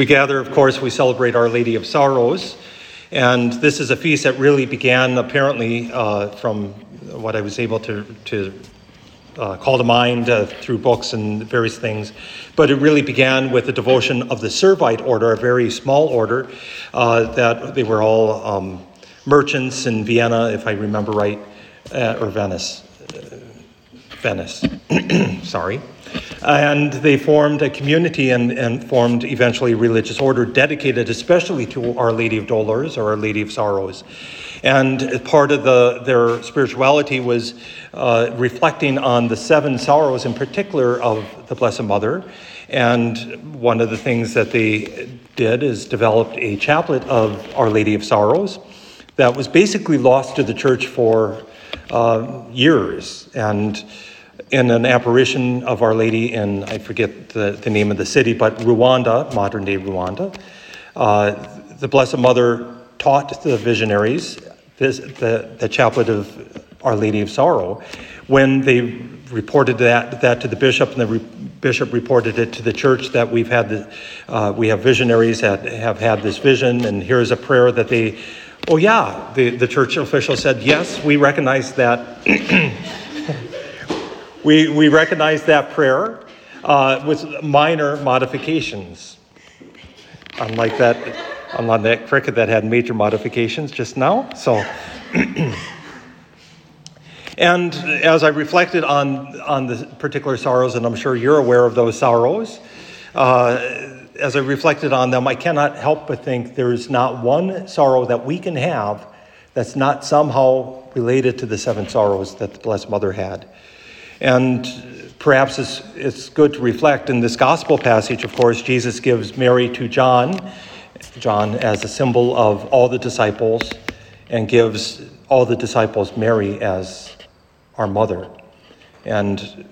we gather, of course, we celebrate Our Lady of Sorrows. And this is a feast that really began apparently uh, from what I was able to, to uh, call to mind uh, through books and various things. But it really began with the devotion of the Servite order, a very small order, uh, that they were all um, merchants in Vienna, if I remember right, uh, or Venice. Uh, Venice, sorry. And they formed a community and, and formed eventually a religious order dedicated especially to Our Lady of Dolors or Our Lady of Sorrows. And part of the, their spirituality was uh, reflecting on the seven sorrows in particular of the Blessed Mother. And one of the things that they did is developed a chaplet of Our Lady of Sorrows that was basically lost to the church for uh, years. And in an apparition of Our Lady in, I forget the, the name of the city, but Rwanda, modern day Rwanda, uh, the Blessed Mother taught the visionaries this, the, the chaplet of Our Lady of Sorrow. When they reported that, that to the bishop, and the re- bishop reported it to the church that we've had the, uh, we have visionaries that have had this vision, and here's a prayer that they, oh yeah, the, the church official said, yes, we recognize that. we, we recognize that prayer uh, with minor modifications. Unlike that, unlike that cricket that had major modifications just now. So. And as I reflected on, on the particular sorrows, and I'm sure you're aware of those sorrows, uh, as I reflected on them, I cannot help but think there's not one sorrow that we can have that's not somehow related to the seven sorrows that the Blessed Mother had. And perhaps it's, it's good to reflect in this gospel passage, of course, Jesus gives Mary to John, John as a symbol of all the disciples, and gives all the disciples Mary as our mother. And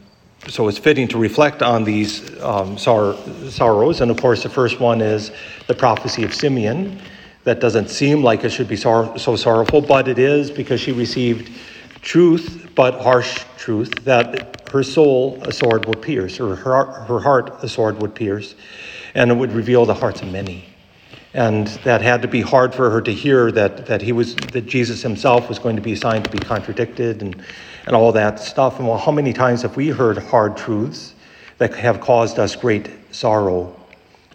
so it's fitting to reflect on these um, sor- sorrows. And of course, the first one is the prophecy of Simeon. That doesn't seem like it should be sor- so sorrowful, but it is because she received truth, but harsh truth, that her soul a sword would pierce, or her, her heart a sword would pierce, and it would reveal the hearts of many. And that had to be hard for her to hear that, that he was that Jesus himself was going to be assigned to be contradicted and and all that stuff. And well, how many times have we heard hard truths that have caused us great sorrow?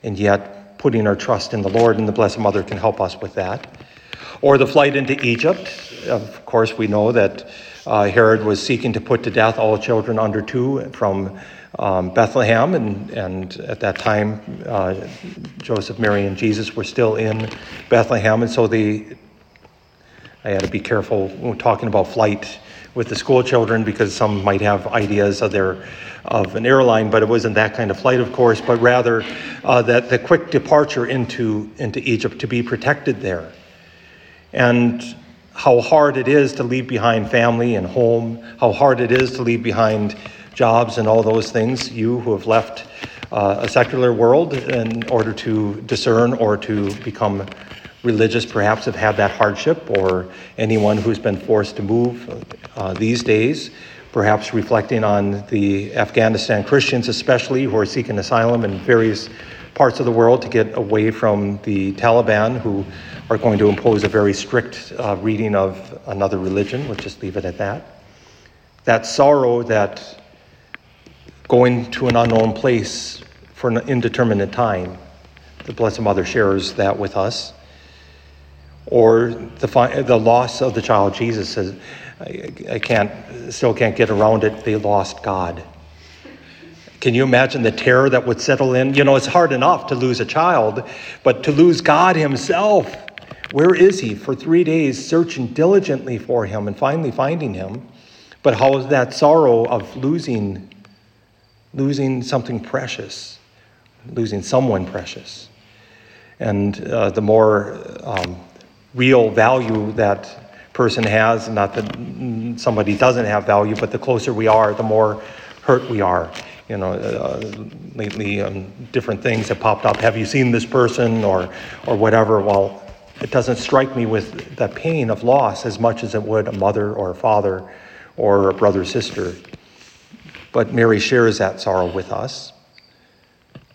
And yet, putting our trust in the Lord and the Blessed Mother can help us with that. Or the flight into Egypt. Of course, we know that uh, Herod was seeking to put to death all children under two from um, Bethlehem, and, and at that time, uh, Joseph, Mary, and Jesus were still in Bethlehem, and so they. I had to be careful when talking about flight with the school children because some might have ideas of their of an airline, but it wasn't that kind of flight, of course, but rather uh, that the quick departure into into Egypt to be protected there, and how hard it is to leave behind family and home, how hard it is to leave behind jobs and all those things. You who have left uh, a secular world in order to discern or to become religious perhaps have had that hardship, or anyone who's been forced to move uh, these days, perhaps reflecting on the Afghanistan Christians, especially who are seeking asylum in various parts of the world to get away from the Taliban, who are going to impose a very strict uh, reading of another religion. We'll just leave it at that. That sorrow that going to an unknown place for an indeterminate time, the Blessed Mother shares that with us or the, the loss of the child Jesus says, I, I can't, still can't get around it. They lost God. Can you imagine the terror that would settle in? You know, it's hard enough to lose a child, but to lose God Himself. Where is He? For three days, searching diligently for Him and finally finding Him. But how is that sorrow of losing, losing something precious, losing someone precious? And uh, the more um, real value that person has, not that somebody doesn't have value, but the closer we are, the more hurt we are. You know, uh, lately um, different things have popped up. Have you seen this person or, or whatever? Well, it doesn't strike me with the pain of loss as much as it would a mother or a father or a brother or sister. But Mary shares that sorrow with us.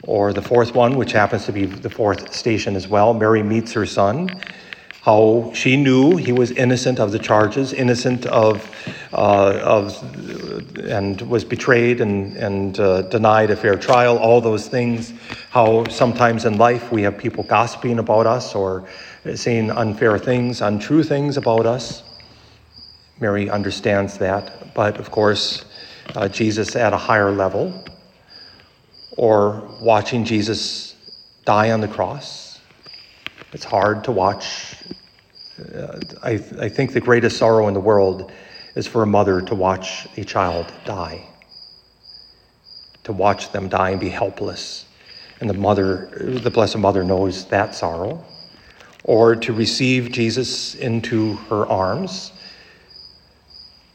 Or the fourth one, which happens to be the fourth station as well Mary meets her son. How she knew he was innocent of the charges, innocent of, uh, of and was betrayed and, and uh, denied a fair trial, all those things. How sometimes in life we have people gossiping about us or saying unfair things, untrue things about us. Mary understands that, but of course, uh, Jesus at a higher level, or watching Jesus die on the cross. It's hard to watch. I, I think the greatest sorrow in the world is for a mother to watch a child die, to watch them die and be helpless. And the mother, the Blessed Mother, knows that sorrow. Or to receive Jesus into her arms,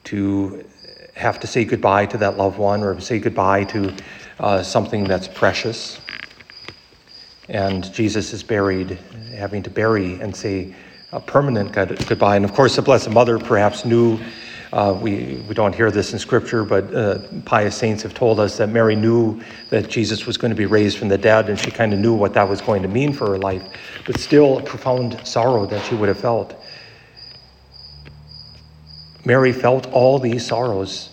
to have to say goodbye to that loved one or say goodbye to uh, something that's precious. And Jesus is buried, having to bury and say a permanent goodbye. And of course, the Blessed Mother perhaps knew. Uh, we, we don't hear this in Scripture, but uh, pious saints have told us that Mary knew that Jesus was going to be raised from the dead, and she kind of knew what that was going to mean for her life, but still a profound sorrow that she would have felt. Mary felt all these sorrows,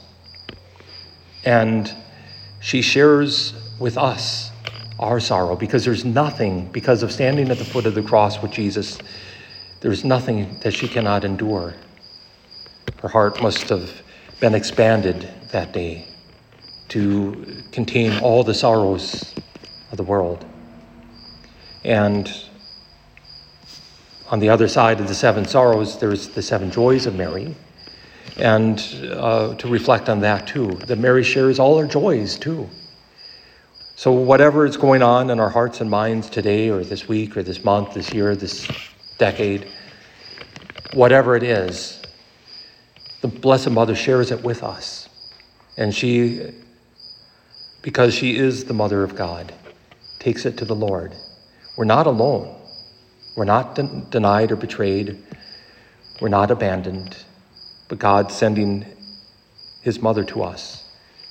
and she shares with us our sorrow because there's nothing, because of standing at the foot of the cross with Jesus, there's nothing that she cannot endure. Her heart must have been expanded that day to contain all the sorrows of the world. And on the other side of the seven sorrows, there's the seven joys of Mary and uh, to reflect on that too. That Mary shares all her joys too. So, whatever is going on in our hearts and minds today, or this week, or this month, this year, this decade, whatever it is, the Blessed Mother shares it with us. And she, because she is the Mother of God, takes it to the Lord. We're not alone. We're not de- denied or betrayed. We're not abandoned but God sending his mother to us.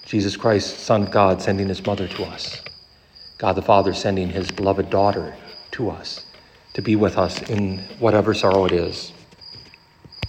Jesus Christ, Son of God, sending his mother to us. God the Father sending his beloved daughter to us to be with us in whatever sorrow it is.